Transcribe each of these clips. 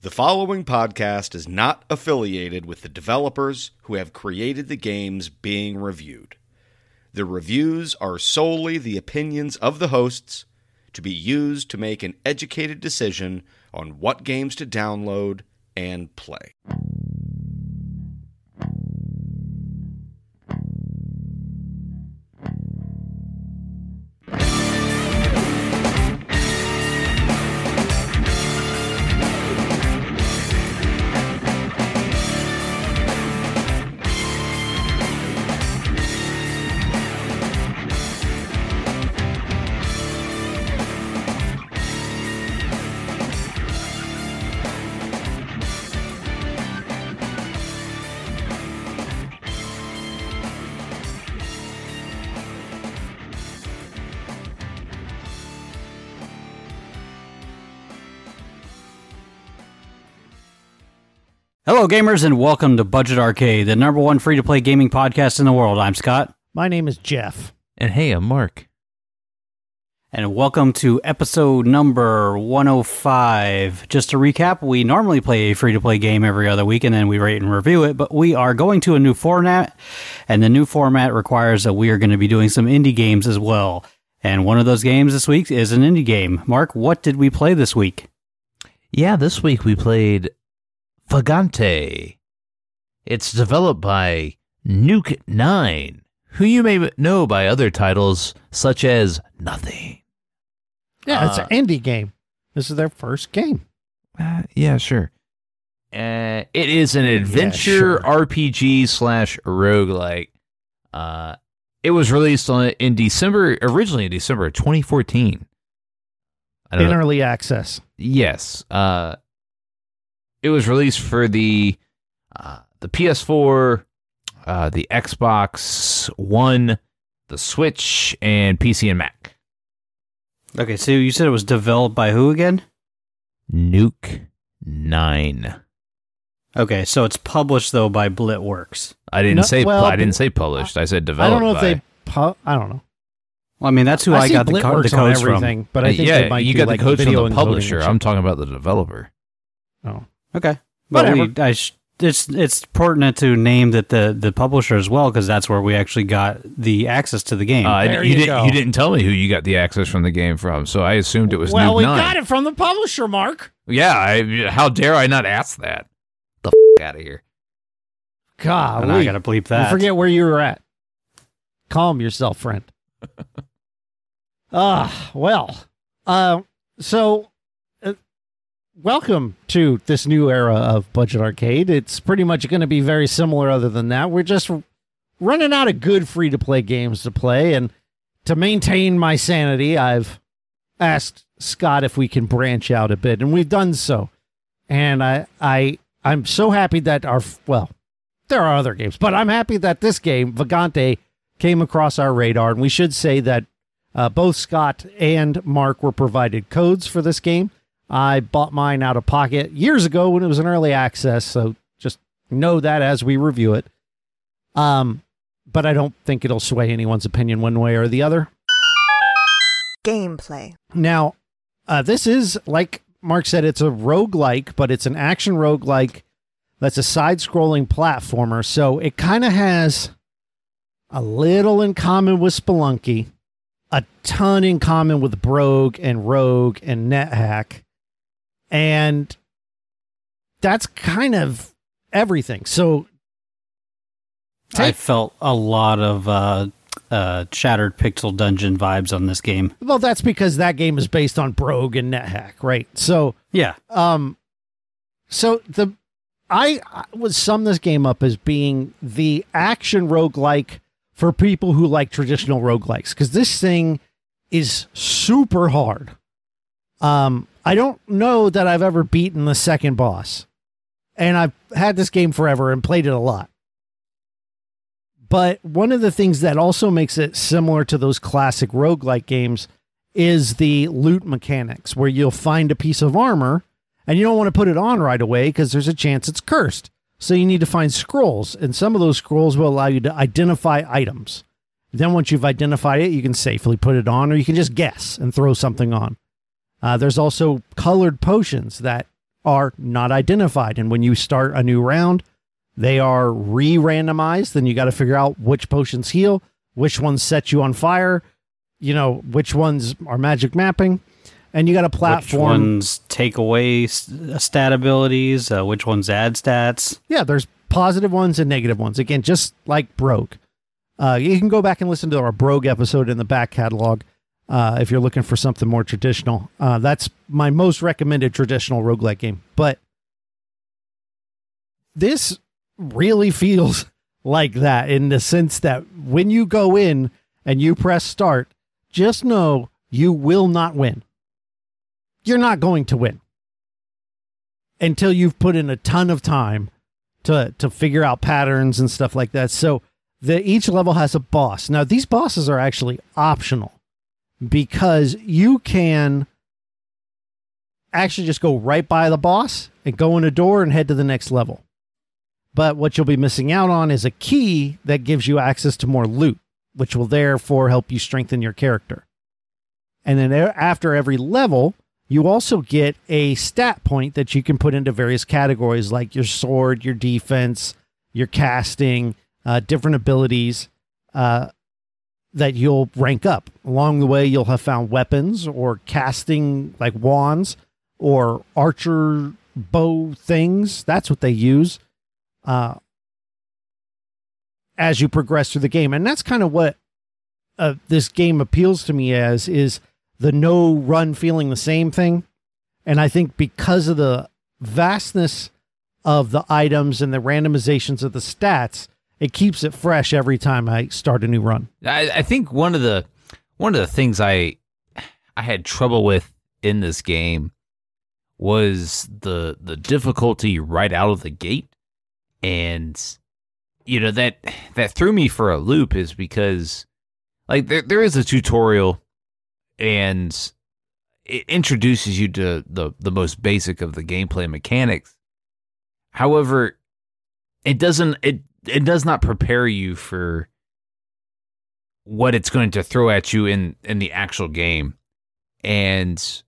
The following podcast is not affiliated with the developers who have created the games being reviewed. The reviews are solely the opinions of the hosts to be used to make an educated decision on what games to download and play. Gamers, and welcome to Budget Arcade, the number one free to play gaming podcast in the world. I'm Scott, My name is Jeff. And hey, I'm Mark. and welcome to episode number 105. Just to recap, we normally play a free to play game every other week and then we rate and review it, but we are going to a new format, and the new format requires that we are going to be doing some indie games as well. And one of those games this week is an indie game. Mark, what did we play this week? Yeah, this week we played Vagante. It's developed by Nuke 9, who you may know by other titles such as Nothing. Yeah, it's Uh, an indie game. This is their first game. Uh, yeah, sure. Uh, it is an adventure sure. RPG slash roguelike. Uh, it was released on in December, originally in December 2014. I don't In know. early access. Yes. Uh, it was released for the uh, the PS4, uh, the Xbox One, the Switch, and PC and Mac. Okay, so you said it was developed by who again? Nuke Nine. Okay, so it's published though by Blitworks. I didn't No- say well, I didn't say published. I said developed. I don't know if by. they. Pu- I don't know. Well, I mean, that's who I, see got the, co- the Blitworks on codes from. everything, but I think yeah, they might you do, got like, the codes from the publisher. I'm talking about the developer. Oh. Okay, but Whatever. we, I sh- it's it's pertinent to name that the the publisher as well because that's where we actually got the access to the game. Uh, There you, you didn't. go. You didn't tell me who you got the access from the game from, so I assumed it was well, Nuke we 9. got it from the publisher, Mark. Yeah, I, how dare I not ask that? The f- out of here. God, and I gotta bleep that. You forget where you were at. Calm yourself, friend. Ah, well. Uh, so, welcome to this new era of Budget Arcade. It's pretty much going to be very similar, other than that. We're just running out of good free to play games to play. And to maintain my sanity, I've asked Scott if we can branch out a bit, and we've done so. And I, I, I'm so happy that our, well, there are other games, but I'm happy that this game, Vagante, came across our radar. And we should say that uh, both Scott and Mark were provided codes for this game. I bought mine out of pocket years ago when it was an early access, so just know that as we review it. Um, but I don't think it'll sway anyone's opinion one way or the other. Gameplay. Now, uh, this is like Mark said, it's a roguelike, but it's an action roguelike that's a side scrolling platformer. So it kind of has a little in common with Spelunky, a ton in common with Brogue and Rogue and NetHack. And that's kind of everything. So I felt a lot of uh, uh, Shattered Pixel Dungeon vibes on this game. well, that's because that game is based on Brogue and NetHack, right? So Yeah, Um, so the I, I would sum this game up as being the action roguelike for people who like traditional roguelikes because this thing is super hard. Um, I don't know that I've ever beaten the second boss, and I've had this game forever and played it a lot. But one of the things that also makes it similar to those classic roguelike games is the loot mechanics, where you'll find a piece of armor and you don't want to put it on right away because there's a chance it's cursed. So you need to find scrolls, and some of those scrolls will allow you to identify items. Then once you've identified it, you can safely put it on, or you can just guess and throw something on. Uh, there's also colored potions that are not identified. And when you start a new round, they are re randomized. Then you got to figure out which potions heal, which ones set you on fire, you know, which ones are magic mapping. And you got a platform. Which ones take away stat abilities? Uh, which ones add stats? Yeah, there's positive ones and negative ones. Again, just like Brogue. Uh, you can go back and listen to our Brogue episode in the back catalog uh, if you're looking for something more traditional. Uh, that's my most recommended traditional roguelike game. But this really feels like that in the sense that when you go in and you press start, just know you will not win. You're not going to win until you've put in a ton of time to to figure out patterns and stuff like that. So the each level has a boss. Now these bosses are actually optional because you can actually just go right by the boss and go in a door and head to the next level. But what you'll be missing out on is a key that gives you access to more loot, which will therefore help you strengthen your character. And then after every level, you also get a stat point that you can put into various categories like your sword, your defense, your casting, uh, different abilities uh, that you'll rank up. Along the way, you'll have found weapons or casting like wands or archer bow things. That's what they use uh, as you progress through the game. And that's kind of what uh, this game appeals to me as is the no run feeling the same thing. And I think because of the vastness of the items and the randomizations of the stats, it keeps it fresh every time I start a new run. I, I think one of the one of the things I I had trouble with in this game was the the difficulty right out of the gate, and you know that that threw me for a loop is because like there there is a tutorial and it introduces you to the the most basic of the gameplay mechanics. However, it doesn't it it does not prepare you for what it's going to throw at you in in the actual game. And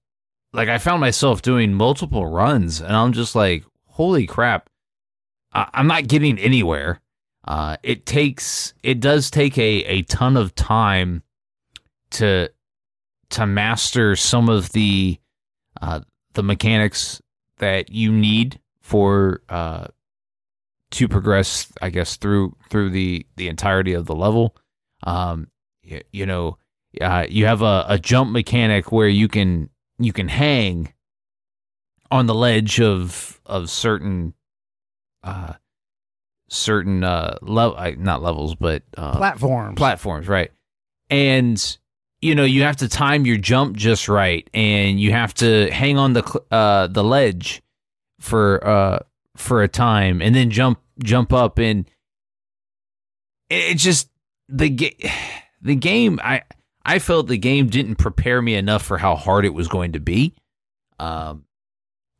like I found myself doing multiple runs and I'm just like, holy crap. I, I'm not getting anywhere. Uh it takes it does take a a ton of time to to master some of the uh the mechanics that you need for uh to progress i guess through through the the entirety of the level um you, you know uh, you have a, a jump mechanic where you can you can hang on the ledge of of certain uh certain uh level not levels but uh Platforms. platforms, right? And you know, you have to time your jump just right, and you have to hang on the cl- uh, the ledge for uh for a time, and then jump jump up, and it, it just the game the game I I felt the game didn't prepare me enough for how hard it was going to be, um,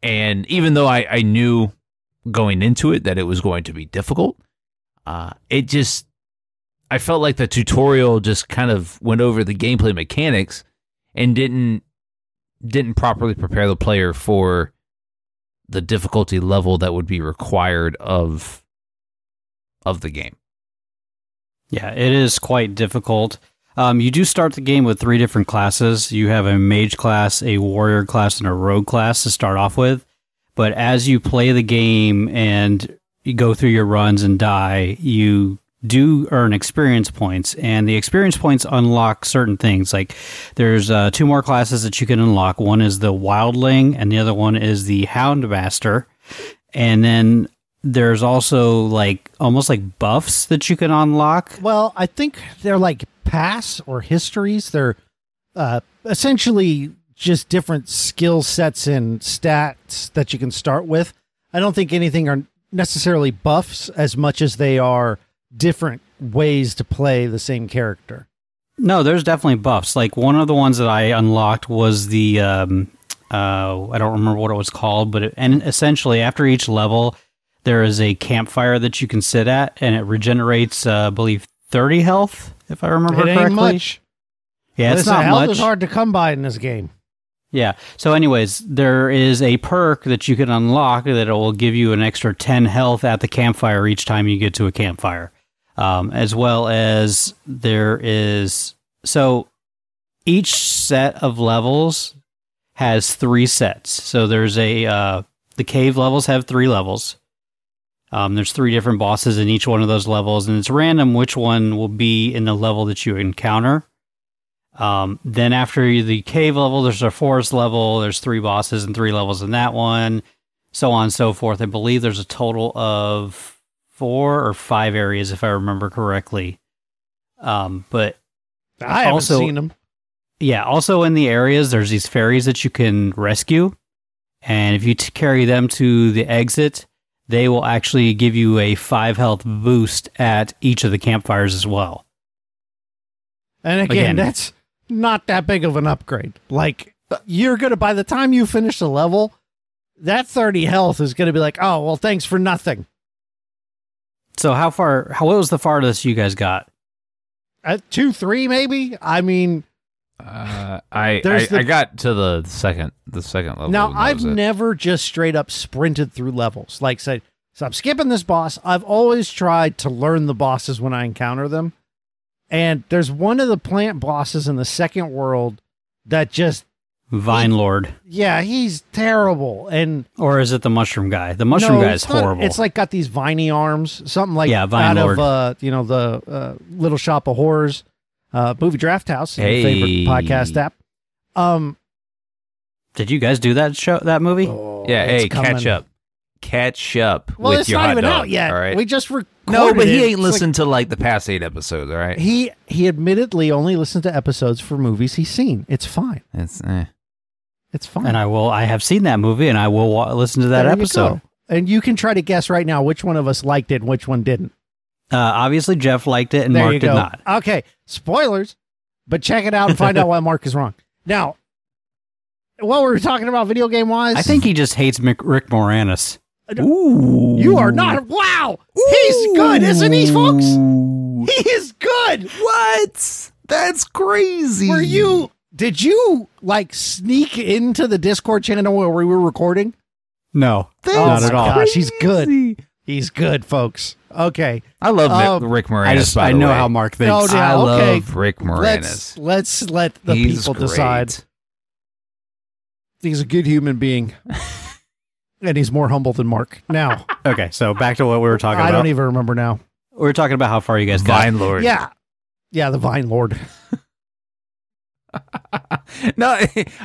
and even though I I knew going into it that it was going to be difficult, uh, it just I felt like the tutorial just kind of went over the gameplay mechanics and didn't didn't properly prepare the player for the difficulty level that would be required of of the game. Yeah, it is quite difficult. Um, you do start the game with three different classes. You have a mage class, a warrior class, and a rogue class to start off with. But as you play the game and you go through your runs and die, you do earn experience points, and the experience points unlock certain things. Like there's uh, two more classes that you can unlock. One is the wildling, and the other one is the houndmaster. And then there's also like almost like buffs that you can unlock. Well, I think they're like past or histories. They're uh, essentially just different skill sets and stats that you can start with. I don't think anything are necessarily buffs as much as they are different ways to play the same character. No, there's definitely buffs. Like one of the ones that I unlocked was the um, uh, I don't remember what it was called, but it, and essentially after each level, there is a campfire that you can sit at, and it regenerates, uh, I believe, thirty health, if I remember it correctly. much. Yeah, it's not health much. is hard to come by in this game. Yeah. So, anyways, there is a perk that you can unlock that will give you an extra 10 health at the campfire each time you get to a campfire. Um, as well as there is. So, each set of levels has three sets. So, there's a. Uh, the cave levels have three levels. Um, there's three different bosses in each one of those levels, and it's random which one will be in the level that you encounter. Um, then after the cave level, there's a forest level. There's three bosses and three levels in that one, so on and so forth. I believe there's a total of four or five areas, if I remember correctly. Um, but I haven't Also- seen them. yeah, also in the areas, there's these fairies that you can rescue. And if you t- carry them to the exit, they will actually give you a five health boost at each of the campfires as well. And again, Again. that's not that big of an upgrade. Like you're gonna by the time you finish the level, that 30 health is gonna be like, oh well, thanks for nothing. So, how far, how, what was the farthest you guys got? At two, three, maybe. I mean, Uh, I I, the- I got to the second the second level. now I've never just straight up sprinted through levels. Like say, so I'm skipping this boss. I've always tried to learn the bosses when I encounter them. And there's one of the plant bosses in the second world that just Vine Lord. yeah, he's terrible. And Or is it the mushroom guy? The mushroom No, guy is not- horrible. It's like got these viney arms, something like Yeah, Vine out Lord. of uh, you know the uh, Little Shop of Horrors, uh, movie Draft House, your favorite podcast app. Um, Did you guys do that show, that movie? oh, Yeah, it's hey, catch up, catch up Well, with it's your not hot even dog, out yet. All right. We just recorded. no, but he it. ain't It's like- listened to like the past eight episodes. All right. he he admittedly only listened to episodes for movies he's seen. It's fine. It's eh. It's fine. And I will, I have seen that movie and I will wa- listen to that There episode. And you can try to guess right now which one of us liked it and which one didn't. Uh, obviously, Jeff liked it and there Mark did not. Okay, spoilers, but check it out and find out why Mark is wrong. Now, what we were we talking about video game wise? I think he just hates Mick, Rick Moranis. Ooh. You are not. Wow. He's good, isn't he, folks? He is good. What? That's crazy. Were you. Did you, like, sneak into the Discord channel where we were recording? No, Oh, not at all. gosh, he's good. He's good, folks. Okay. I love Um, Rick Moranis. I just, by I the know way. how Mark thinks. Oh, yeah, I okay. love Rick Moranis. Let's, let's let the He's people great. decide. He's a good human being. and he's more humble than Mark. Now, Okay, so back to what we were talking I about. don't even remember now. we were talking about how far you guys got. Vine Lord. Yeah. Yeah, the Vine Lord. no,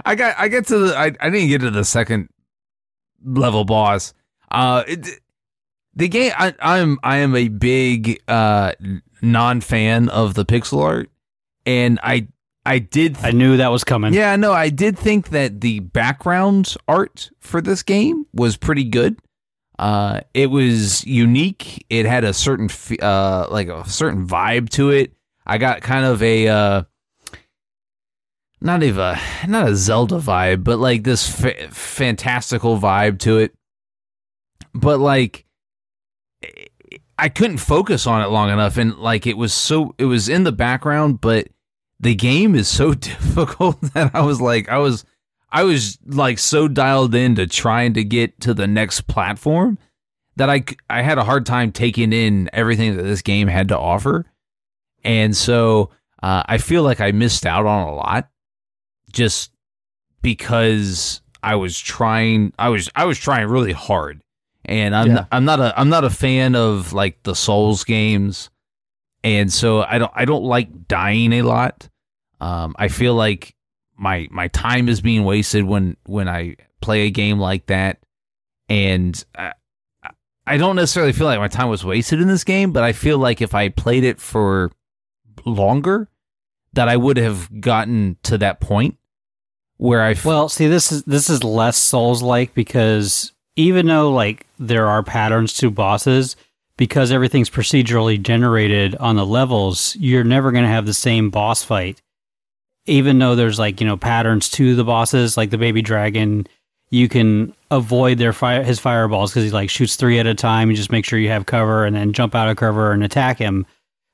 I got I get to the I, I didn't get to the second level boss. Uh, it, the game I, I'm I am a big uh non fan of the pixel art, and I I did I knew that was coming. yeah no I did think that the background art for this game was pretty good. Uh, it was unique. It had a certain f- uh like a certain vibe to it. I got kind of a uh not even a, not a Zelda vibe, but like this fa- fantastical vibe to it. But like I couldn't focus on it long enough and like it was so it was in the background, but the game is so difficult that I was like I was I was like so dialed in to trying to get to the next platform that I I had a hard time taking in everything that this game had to offer. And so uh, I feel like I missed out on a lot just because I was trying I was I was trying really hard. And I'm Yeah. not, I'm not a I'm not a fan of like the Souls games. And so I don't I don't like dying a lot. Um, I feel like my my time is being wasted when when I play a game like that. And I, I don't necessarily feel like my time was wasted in this game, but I feel like if I played it for longer, that I would have gotten to that point where I f- Well, see, this is this is less Souls like because even though like there are patterns to bosses, because everything's procedurally generated on the levels, you're never going to have the same boss fight. Even though there's like you know patterns to the bosses, like the baby dragon, you can avoid their fire his fireballs because he like shoots three at a time. You just make sure you have cover and then jump out of cover and attack him.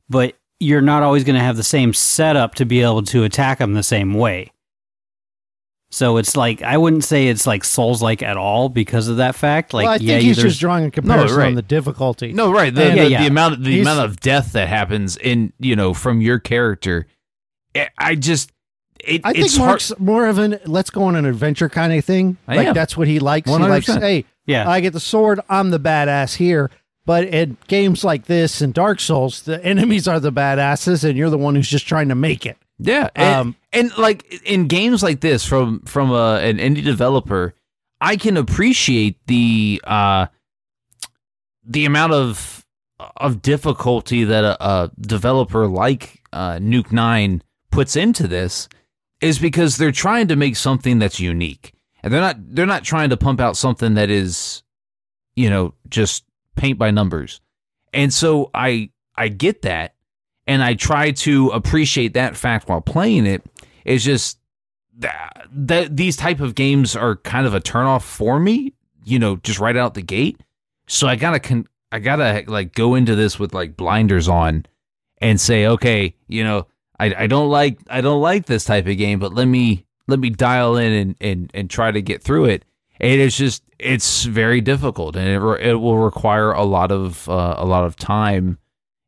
But you're not always going to have the same setup to be able to attack him the same way So it's like I wouldn't say it's like Souls like at all because of that fact. Like well, I yeah, think he's there's- just drawing a comparison right. on the difficulty. No, right. The, And- the, Yeah, yeah. the amount the He's- amount of death that happens in you know from your character, I- I just it, I it's think hard. Mark's more of an let's go on an adventure kind of thing. I like am. that's what he likes. He likes, 100%. hey, yeah. I get the sword, I'm the badass here. But in games like this and Dark Souls, the enemies are the badasses, and you're the one who's just trying to make it. Yeah, and, Um, and like in games like this from from a, an indie developer, I can appreciate the uh the amount of of difficulty that a, a developer like uh, Nuke Nine puts into this is because they're trying to make something that's unique, and they're not they're not trying to pump out something that is, you know, just paint by numbers. And so I I get that, and I try to appreciate that fact while playing it. It's just that, that these type of games are kind of a turnoff for me, you know, just right out the gate. So I gotta con- I gotta like go into this with like blinders on and say, okay, you know, I, I don't like I don't like this type of game, but let me let me dial in and and, and try to get through it. And it's just it's very difficult, and it re- it will require a lot of uh, a lot of time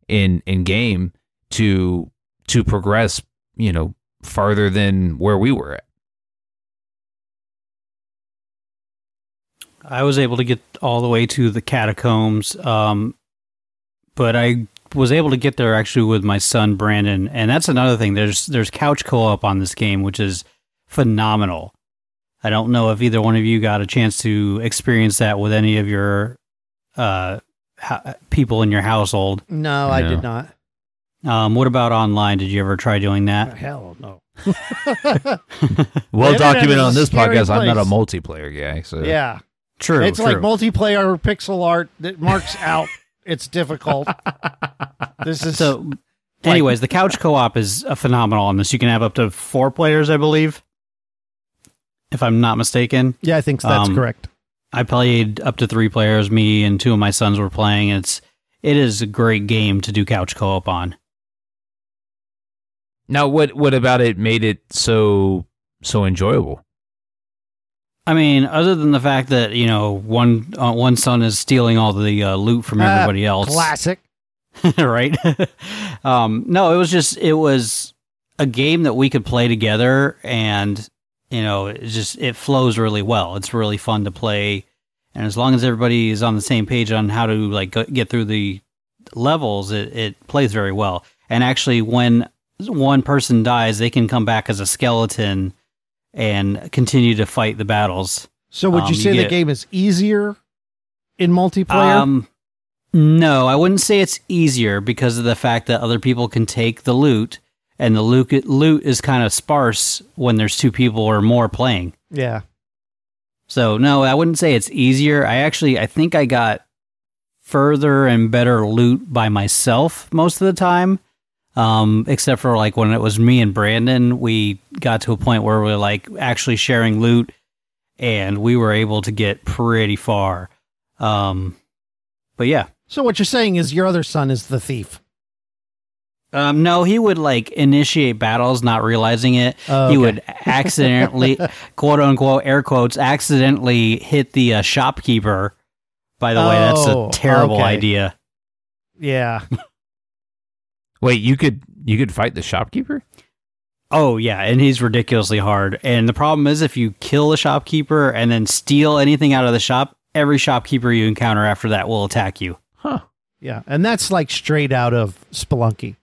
in in game to to progress. You know, farther than where we were at. I was able to get all the way to the catacombs, um, but I was able to get there actually with my son Brandon, and that's another thing. There's there's couch co-op on this game, which is phenomenal. I don't know if either one of you got a chance to experience that with any of your uh, ha- people in your household. No, I did not. Um, what about online? Did you ever try doing that? Hell no. Well documented on this scary podcast. I'm not a multiplayer guy, so yeah. True, it's true. like multiplayer pixel art that marks out it's difficult. This is So, anyways, the couch co-op is a phenomenal on this. You can have up to four players, I believe, if I'm not mistaken. yeah, I think that's um, correct. I played up to three players. Me and two of my sons were playing. It's it is a great game to do couch co-op on. Now what what about it made it so so enjoyable? I mean, other than the fact that you know one uh, one son is stealing all the uh, loot from Ah, everybody else, Classic. right? um, no, it was just it was a game that we could play together, and you know, it just it flows really well. It's really fun to play, and as long as everybody is on the same page on how to like go- get through the levels, it it plays very well. And actually, when one person dies, they can come back as a skeleton and continue to fight the battles. So would Um, you you say the get- game is easier in multiplayer? Um, no, I wouldn't say it's easier because of the fact that other people can take the loot, and the loot loot is kind of sparse when there's two people or more playing. yeah. So no, I wouldn't say it's easier. I actually I think I got further and better loot by myself most of the time. Um, except for like when it was me and Brandon, we got to a point where we are like actually sharing loot and we were able to get pretty far. Um, but yeah. So what you're saying is your other son is the thief. Um, no, he would like initiate battles, not realizing it. Oh, He would accidentally, quote unquote, air quotes, accidentally hit the uh, shopkeeper. By the way, that's Oh, a terrible okay. idea. Yeah. Wait, you could you could fight the shopkeeper? Oh yeah, and he's ridiculously hard. And the problem is, if you kill the shopkeeper and then steal anything out of the shop, every shopkeeper you encounter after that will attack you. Huh. Yeah, and that's like straight out of Spelunky,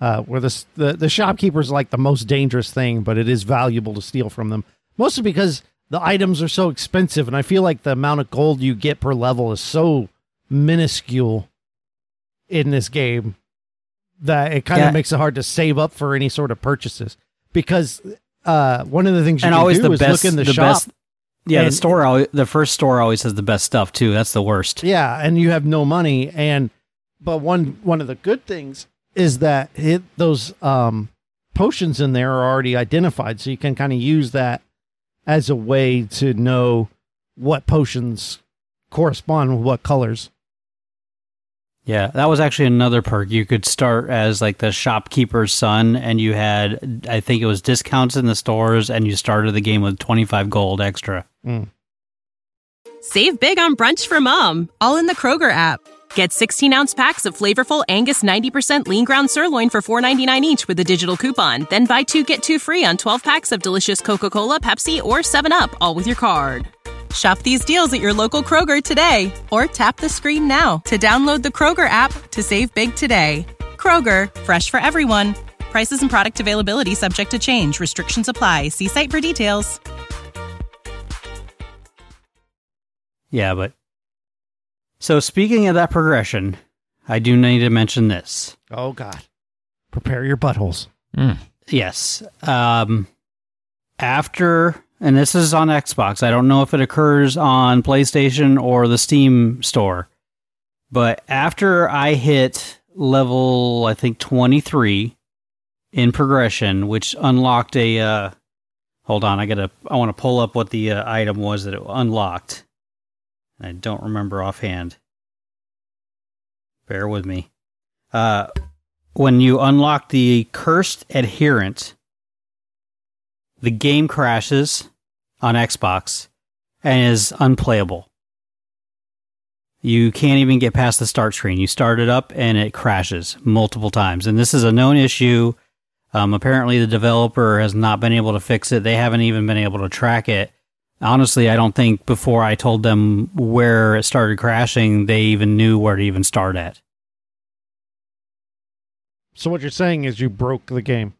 uh, where the, s- the the shopkeeper's like the most dangerous thing, but it is valuable to steal from them. Mostly because the items are so expensive, and I feel like the amount of gold you get per level is so minuscule in this game that it kind of Yeah. makes it hard to save up for any sort of purchases. Because uh, one of the things you and can always do the is best, look in the, the shop. best. Yeah, the store, always, the first store always has the best stuff too. That's the worst. Yeah, and you have no money and but one one of the good things is that it, those um potions in there are already identified so you can kind of use that as a way to know what potions correspond with what colors. Yeah, that was actually another perk. You could start as like the shopkeeper's son, and you had, I think it was discounts in the stores, and you started the game with 25 gold extra. Mm. Save big on brunch for mom, all in the Kroger app. Get 16 ounce packs of flavorful Angus 90% lean ground sirloin for $4.99 each with a digital coupon. Then buy two get two free on 12 packs of delicious Coca Cola, Pepsi, or 7UP, all with your card. Shop these deals at your local Kroger today or tap the screen now to download the Kroger app to save big today. Kroger, fresh for everyone. Prices and product availability subject to change. Restrictions apply. See site for details. Yeah, but. So, speaking of that progression, I do need to mention this. Oh God. Prepare your buttholes. Yes. Um, after, and this is on Xbox, I don't know if it occurs on PlayStation or the Steam store, but after I hit level, I think 23 in progression, which unlocked a, uh, hold on, I gotta, I want to pull up what the uh, item was that it unlocked. I don't remember offhand. Bear with me. Uh, when you unlock the cursed adherent, the game crashes on Xbox and is unplayable. You can't even get past the start screen. You start it up and it crashes multiple times. And this is a known issue. Um, apparently, the developer has not been able to fix it. They haven't even been able to track it. Honestly, I don't think before I told them where it started crashing, they even knew where to even start at. So what you're saying is you broke the game.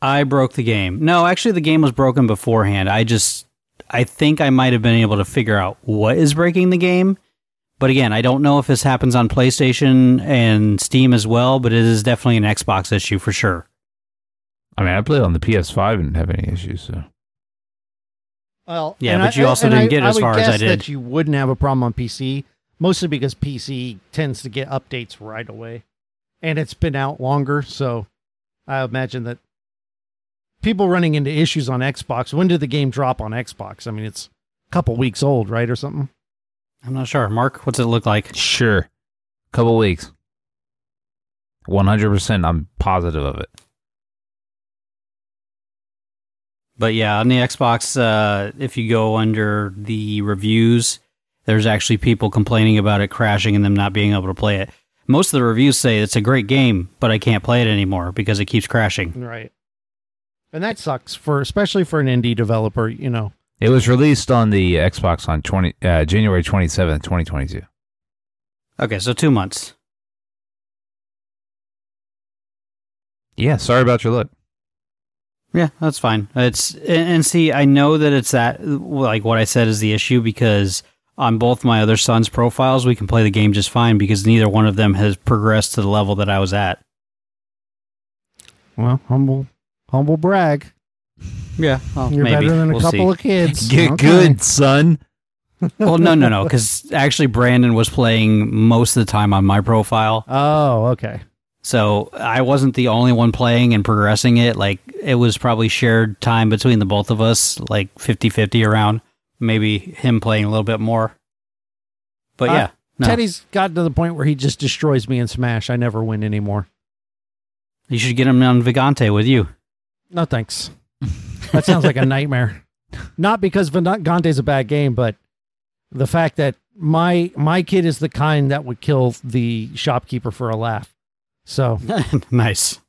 I broke the game. No, actually, the game was broken beforehand. I just, I think I might have been able to figure out what is breaking the game. But again, I don't know if this happens on PlayStation and Steam as well, but it is definitely an Xbox issue for sure. I mean, I played on the PS5 and didn't have any issues. So Well, Yeah, and but I- you also didn't I- get I as would far as I guess did. That you wouldn't have a problem on PC, mostly because PC tends to get updates right away, and it's been out longer. So I imagine that people running into issues on Xbox. When did the game drop on Xbox? I mean, it's a couple weeks old, right, or something. I'm not sure. Mark, what's it look like? sure, couple weeks, one hundred percent. I'm positive of it. But yeah, on the Xbox, uh, if you go under the reviews, there's actually people complaining about it crashing and them not being able to play it. Most of the reviews say it's a great game, but I can't play it anymore because it keeps crashing. Right. And that sucks for especially for an indie developer. You know, It was released on the Xbox on twenty uh, January twenty seventh, twenty twenty two. Okay, so two months. Yeah, sorry about your luck. Yeah, that's fine. It's and, and see, I know that it's that like what I said is the issue because on both my other son's profiles, we can play the game just fine because neither one of them has progressed to the level that I was at. well, humble, humble brag. Yeah, well, You're maybe better than a We'll couple see. of kids. Get Okay. good, son. well, no, no, no, because actually Brandon was playing most of the time on my profile, Oh, okay. so I wasn't the only one playing and progressing it. Like it was probably shared time between the both of us, like 50-50 around. Maybe him playing a little bit more. But Uh, yeah, no, Teddy's gotten to the point where he just destroys me in Smash. I never win anymore. you should get him on Vagante with you. No thanks. That sounds like a nightmare. Not because Vagante's a bad game, but the fact that my my kid is the kind that would kill the shopkeeper for a laugh. So nice.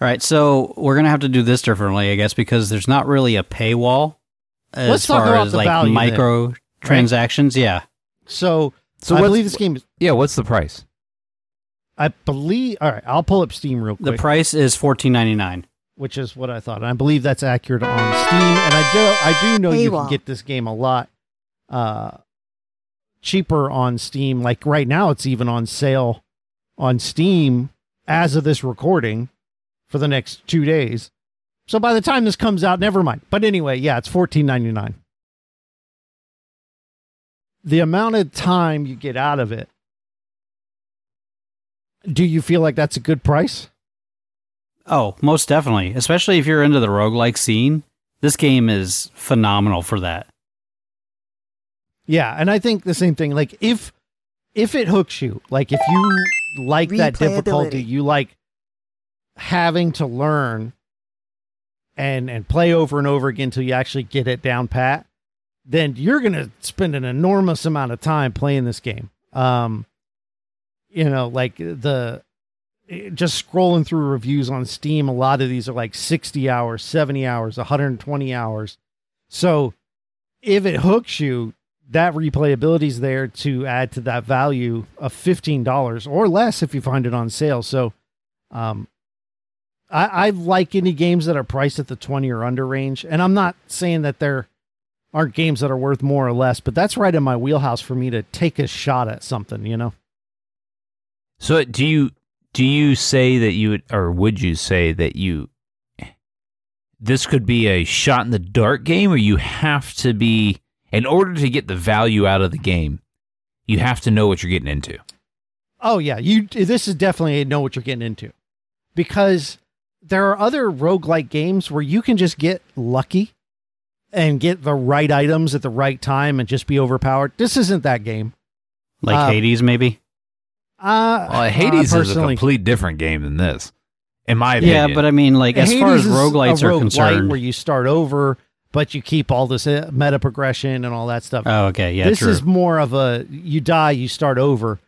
All right, so we're gonna have to do this differently, I guess, because there's not really a paywall as Let's talk far about as the like value then, micro transactions. Yeah, so So I believe this game is Yeah, what's the price? I believe all right, I'll pull up Steam real quick. the price is fourteen ninety nine. which is what I thought. And I believe that's accurate on Steam. And I do I do know you can get this game a lot uh cheaper on Steam. Like right now it's even on sale on Steam as of this recording for the next two days. So by the time this comes out, never mind. But anyway, yeah, it's fourteen ninety nine. The amount of time you get out of it, do you feel like that's a good price? Oh, most definitely. Especially if you're into the roguelike scene. This game is phenomenal for that. Yeah, and I think the same thing. Like if if it hooks you, like if you like that difficulty, you like having to learn and and play over and over again until you actually get it down pat, then you're gonna spend an enormous amount of time playing this game. Um, you know, like the eh, just scrolling through reviews on Steam, a lot of these are like 60 hours, 70 hours, 120 hours. So if it hooks you, that replayability is there to add to that value of $15 or less if you find it on sale. So um, I, I like any games that are priced at the 20 or under range. And I'm not saying that there aren't games that are worth more or less, but that's right in my wheelhouse for me to take a shot at something, you know? So do you do you say that you would, or would you say that you this could be a shot in the dark game, or you have to be in order to get the value out of the game, you have to know what you're getting into. Oh yeah, you this is definitely a know what you're getting into. Because there are other roguelike games where you can just get lucky and get the right items at the right time and just be overpowered. This isn't that game. Like Uh, Hades, maybe. Uh, Well, Hades uh, is a complete different game than this, in my opinion. Yeah, but I mean, like as Hades far as is roguelites a are concerned. where you start over, but you keep all this uh, meta progression and all that stuff. oh, okay, yeah, this true. is more of a you die, you start over.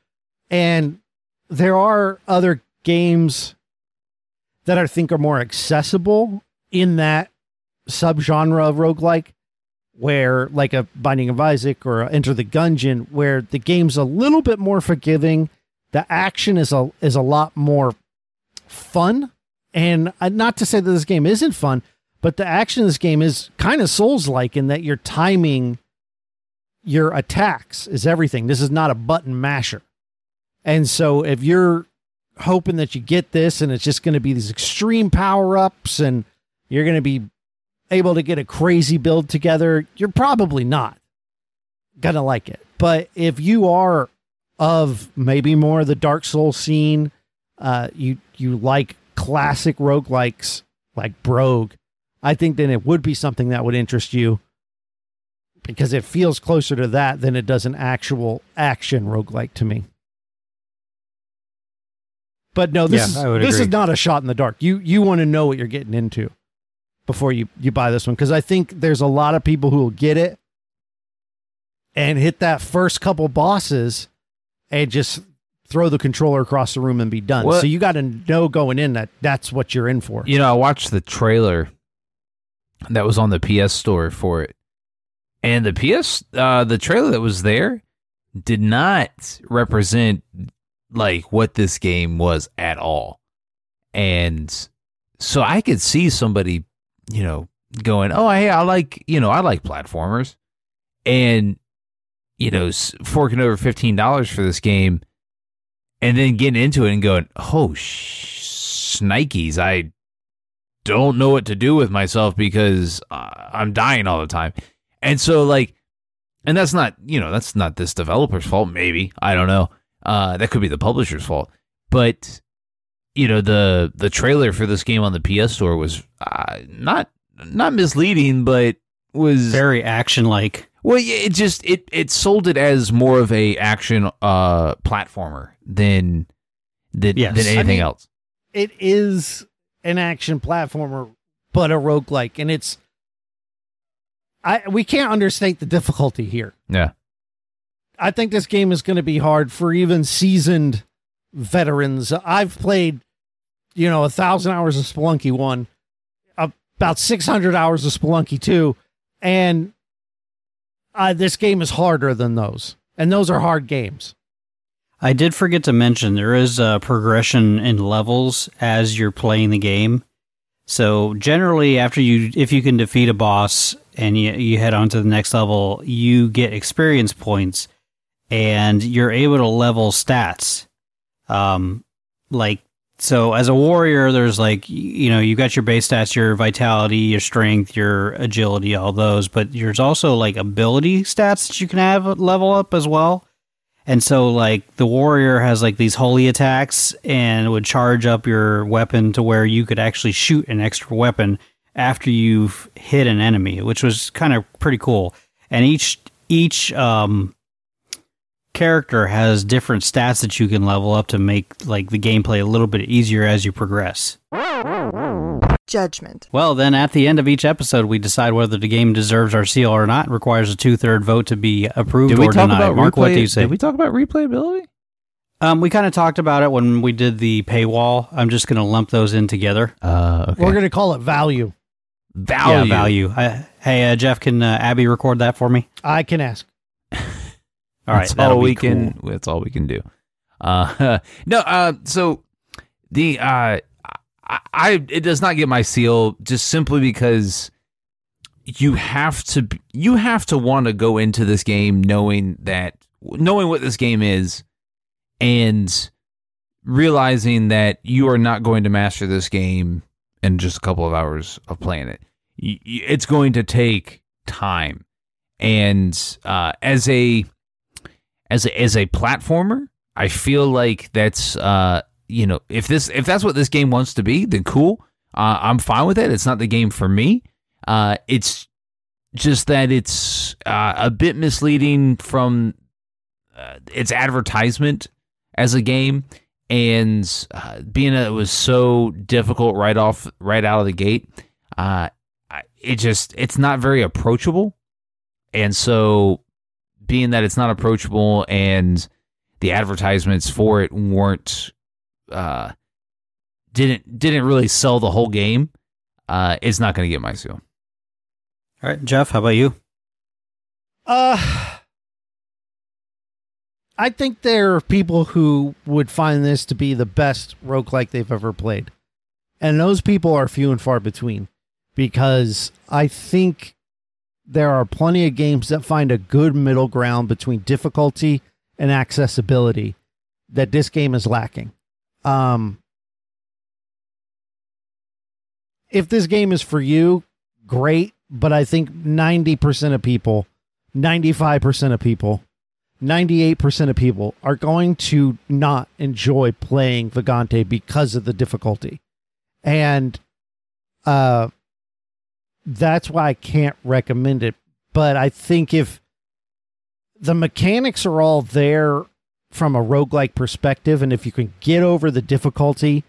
And there are other games that I think are more accessible in that subgenre of roguelike, where like a Binding of Isaac or Enter the Gungeon, where the game's a little bit more forgiving. The action is a is a lot more fun. And not to say that this game isn't fun, but the action in this game is kind of Souls like in that you're timing your attacks is everything. This is not a button masher. And so if you're hoping that you get this and it's just going to be these extreme power ups and you're going to be able to get a crazy build together, you're probably not going to like it. But if you are of maybe more the Dark Souls scene, uh, you you like classic roguelikes like Brogue, I think then it would be something that would interest you because it feels closer to that than it does an actual action roguelike to me. But no, this Yeah, is this agree. is not a shot in the dark. You you want to know what you're getting into before you you buy this one because I think there's a lot of people who will get it and hit that first couple bosses and just throw the controller across the room and be done. What- So you got to know going in that that's what you're in for. You know, I watched the trailer that was on the PS store for it. And the PS uh the trailer that was there did not represent like what this game was at all. And so I could see somebody, you know, going, "Oh, hey, I like, you know, I like platformers." And you know, forking over $15 for this game and then getting into it and going, "Oh, sh- Nikes, I don't know what to do with myself because uh, I'm dying all the time. And so like and that's not, you know, that's not this developer's fault maybe. I don't know. Uh that could be the publisher's fault. But you know, the the trailer for this game on the PS store was uh, not not misleading, but was very action like. well, yeah, it just it it sold it as more of a action uh platformer than than, Yes. than I anything mean- else. it is an action platformer, but a roguelike. And it's I we can't understate the difficulty here. Yeah. I think this game is going to be hard for even seasoned veterans. I've played, you know, a thousand hours of Spelunky one, about six hundred hours of Spelunky two, and uh, this game is harder than those, and those are hard games. I did forget to mention there is a progression in levels as you're playing the game. So generally, after you, if you can defeat a boss and you, you head on to the next level, you get experience points, and you're able to level stats. Um, like so, as a warrior, there's like you know you got your base stats, your vitality, your strength, your agility, all those. But there's also like ability stats that you can have level up as well. And so, like, the warrior has like these holy attacks and would charge up your weapon to where you could actually shoot an extra weapon after you've hit an enemy, which was kind of pretty cool. And each each um character has different stats that you can level up to make like the gameplay a little bit easier as you progress. Judgment. Well, then at the end of each episode, we decide whether the game deserves our seal or not. It requires a two-third vote to be approved Did we or talk denied. about Mark, replay? what do you say? Did we talk about replayability? Um, we kind of talked about it when we did the paywall. I'm just going to lump those in together. Uh, okay. We're going to call it value. value. Yeah, value. I, hey, uh, Jeff, can uh, Abby record that for me? I can ask. All right, that's all we can. cool. That's all we can do. Uh, no. Uh, so the uh, I, I it does not get my seal just simply because you have to you have to want to go into this game knowing that knowing what this game is and realizing that you are not going to master this game in just a couple of hours of playing it. It's going to take time, and uh, as a as a, as a platformer, I feel like that's uh you know if this if that's what this game wants to be, then cool. Uh, I'm fine with it. It's not the game for me. Uh, it's just that it's uh, a bit misleading from uh, its advertisement as a game, and uh, being that it was so difficult right off right out of the gate, uh, it just it's not very approachable, and so being that it's not approachable and the advertisements for it weren't uh didn't didn't really sell the whole game uh it's not going to get my seal All right, Jeff, how about you? Uh, I think there are people who would find this to be the best roguelike they've ever played. And those people are few and far between because I think there are plenty of games that find a good middle ground between difficulty and accessibility that this game is lacking. Um, if this game is for you, great. But I think 90% of people, 95% of people, 98% of people are going to not enjoy playing Vagante because of the difficulty. And uh, that's why I can't recommend it. But I think if the mechanics are all there from a roguelike perspective, and if you can get over the difficulty,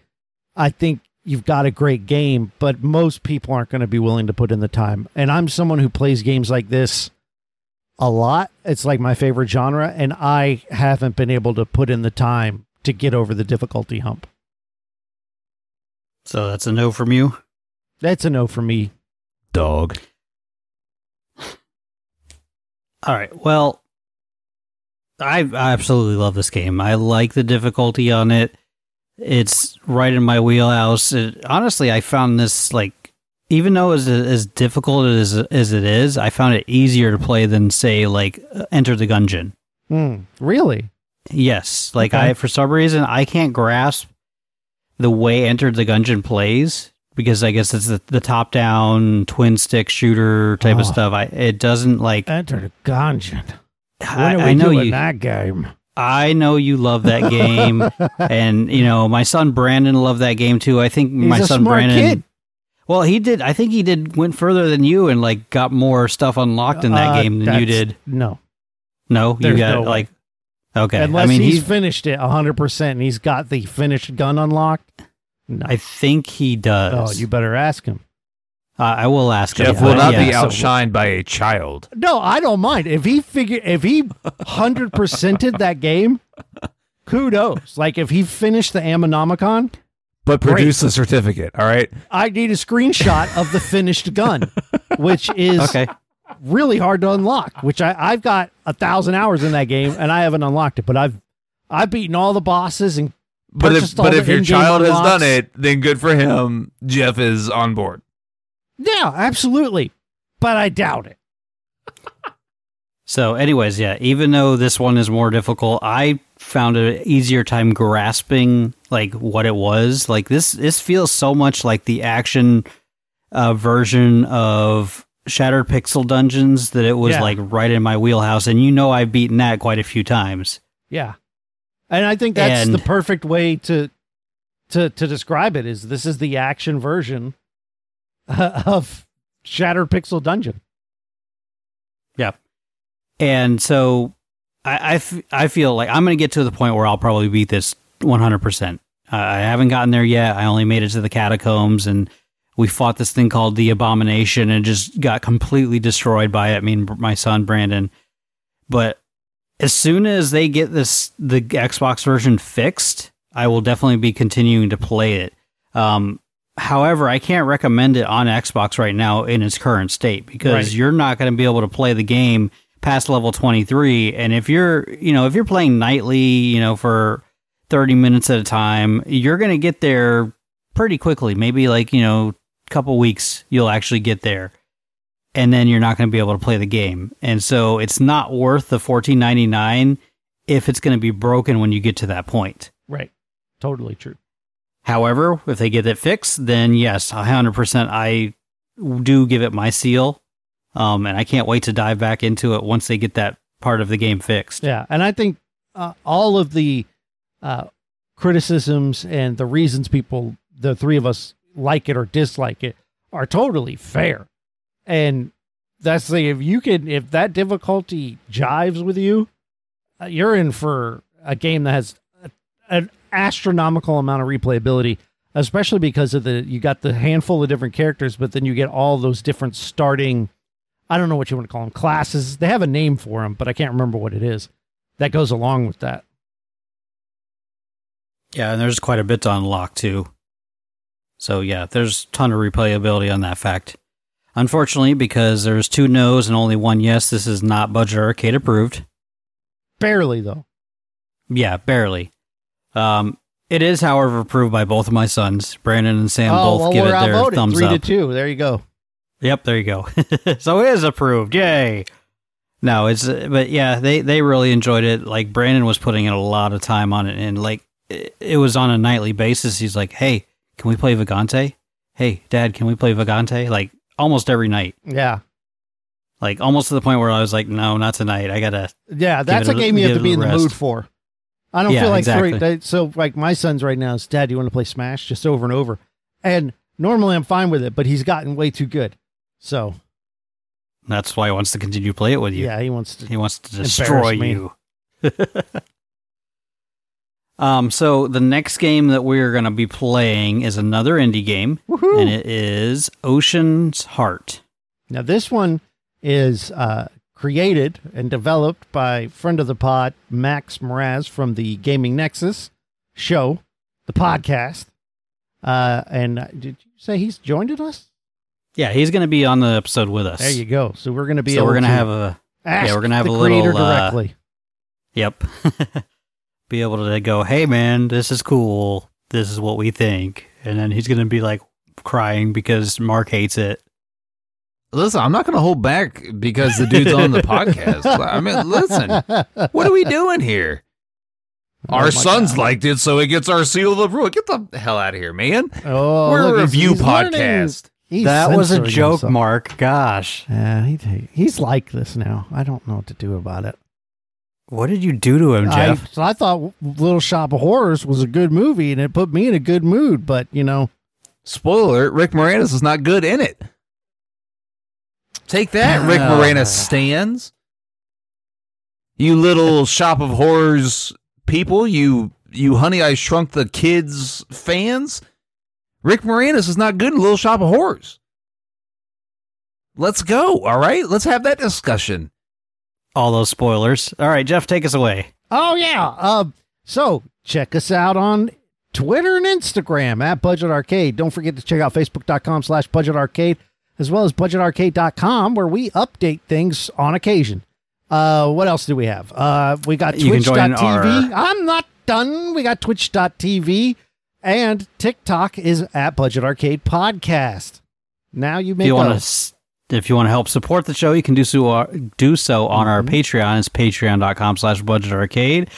I think you've got a great game, but most people aren't going to be willing to put in the time. And I'm someone who plays games like this a lot. It's like my favorite genre, and I haven't been able to put in the time to get over the difficulty hump. So that's a no from you. That's a no for me. Dog All right. Well, I I absolutely love this game. I like the difficulty on it. It's right in my wheelhouse. It, honestly, I found this like even though as as difficult as as it is, I found it easier to play than say like uh, Enter the Gungeon. Hmm, really? Yes, like Okay. I for some reason I can't grasp the way Enter the Gungeon plays because I guess it's the, the top down twin stick shooter type Oh. of stuff. I it doesn't like Enter the Gungeon. When I, I know you. that game? I know you love that game, and you know my son Brandon loved that game too. I think my He's a son Brandon. kid. Well, he did. I think he did went further than you and like got more stuff unlocked in that Uh, game than you did. No. No, There's you got no like okay. Unless I mean, he's he. finished it 100% and he's got the finished gun unlocked. No. I think he does. oh, you better ask him. Uh, I will ask him. jeff but will not yeah, be so- outshined by a child No, I don't mind. If he figure if he 100%ed that game, kudos. Like if he finished the Ammonomicon, but Great. produce the certificate all right I need a screenshot of the finished gun, which is Okay. really hard to unlock. Which I, I've got a thousand hours in that game and I haven't unlocked it, but I've I've beaten all the bosses and but if all but the if your in-game child has done it then good for him jeff is on board yeah, absolutely. But I doubt it. So, anyways, yeah. Even though this one is more difficult, I found an easier time grasping like what it was. Like this, this feels so much like the action uh, version of Shattered Pixel Dungeons that it was Yeah. like right in my wheelhouse. And you know, I've beaten that quite a few times. Yeah. And I think that's And- the perfect way to to to describe it is this is the action version of Shattered Pixel Dungeon. Yeah. And so I, I, f- I feel like I'm going to get to the point where I'll probably beat this 100%. Uh, I haven't gotten there yet. I only made it to the catacombs and we fought this thing called the Abomination and just got completely destroyed by it. I mean, my son Brandon. But as soon as they get this the Xbox version fixed, I will definitely be continuing to play it. Um, however, I can't recommend it on Xbox right now in its current state because Right. you're not going to be able to play the game past level 23 and if you're, you know, if you're playing nightly, you know, for 30 minutes at a time, you're going to get there pretty quickly. Maybe like, you know, a couple weeks you'll actually get there. And then you're not going to be able to play the game. And so it's not worth the 14.99 if it's going to be broken when you get to that point. Right. Totally true. However, if they get it fixed, then yes, 100% I do give it my seal. Um, and I can't wait to dive back into it once they get that part of the game fixed. Yeah, and I think uh, all of the uh, criticisms and the reasons people, the three of us, like it or dislike it, are totally fair. And that's the if you can if that difficulty jives with you, uh, you're in for a game that has a, an astronomical amount of replayability. Especially because of the you got the handful of different characters, but then you get all those different starting. I don't know what you want to call them classes. They have a name for them, but I can't remember what it is. That goes along with that. Yeah, and there's quite a bit to unlock too. So yeah, there's a ton of replayability on that fact. Unfortunately, because there's two no's and only one yes, this is not budget arcade approved. Barely though. Yeah, barely. Um, it is, however, approved by both of my sons. Brandon and Sam oh, both well, give it their outvoted thumbs three up. to two. There you go. Yep, there you go. so it is approved. Yay. No, it's but yeah, they they really enjoyed it. Like Brandon was putting in a lot of time on it and like it, it was on a nightly basis. He's like, "Hey, can we play Vagante? Hey, dad, can we play Vagante?" Like almost every night. Yeah, Like almost to the point where I was like, "No, not tonight. I got to yeah. That's a a- game you have to be in the rest. mood for. I don't Yeah, feel like exactly. three. They, so like my son's right now is, Dad, do you want to play Smash just over and over? And normally I'm fine with it, but he's gotten way too good. So That's why he wants to continue to play it with you. yeah, he wants to. He wants to destroy you. um, so the next game that we're going to be playing is another indie game, Woohoo! and it is Ocean's Heart. Now, this one is uh, created and developed by friend of the pod, Max Mraz from the Gaming Nexus show, the podcast. Uh, and uh, did you say he's joined us? Yeah, he's going to be on the episode with us. There you go. So we're going to be so we're going to to have a ask we're gonna have a little, uh, directly. yep, be able to go, hey man, this is cool. This is what we think, and then he's going to be like crying because Mark hates it. Listen, I'm not going to hold back because the dude's on the podcast. I mean, listen, what are we doing here? Oh our my sons God. liked it, so it gets our seal of approval. Get the hell out of here, man. Oh, We're look, a review he's learning. podcast. He's that was a joke, himself. Mark. Gosh, Yeah, he, he's like this now. I don't know what to do about it. What did you do to him, I, Jeff? so I thought Little Shop of Horrors was a good movie, and it put me in a good mood. But you know, Spoiler: alert, Rick Moranis is not good in it. Take that, Rick Ah. Moranis stands. You little shop of horrors people, you you Honey I Shrunk the Kids fans. Rick Moranis is not good in Little Shop of Horrors. Let's go. All right, let's have that discussion. All those spoilers. All right, Jeff, take us away. oh yeah. Um, so check us out on Twitter and Instagram at Budget Arcade. Don't forget to check out Facebook.com/slash Budget Arcade as well as BudgetArcade.com, where we update things on occasion. Uh, what else do we have? Uh, we got Twitch.tv. our- I'm not done. We got Twitch.tv and TikTok is at Budget Arcade Podcast. Now you make you want to, if you want to help support the show, you can do so. uh, Do so on our Mm-hmm. Patreon. It's patreon.com/slash Budget Arcade.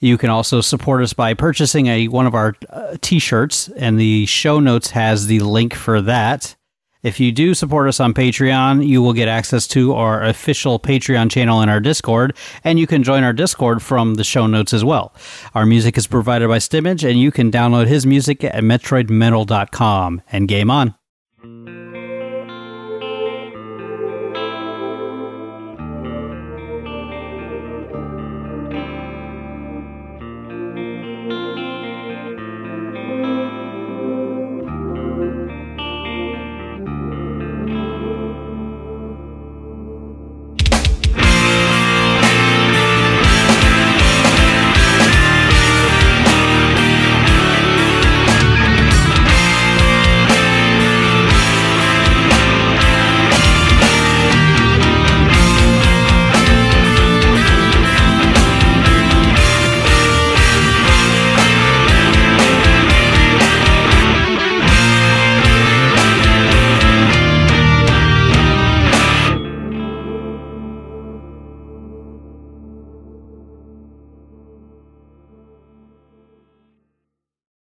You can also support us by purchasing a one of our uh, T-shirts, and the show notes has the link for that. If you do support us on Patreon, you will get access to our official Patreon channel and our Discord, and you can join our Discord from the show notes as well. Our music is provided by Stemage, and you can download his music at metroidmetal.com. And game on.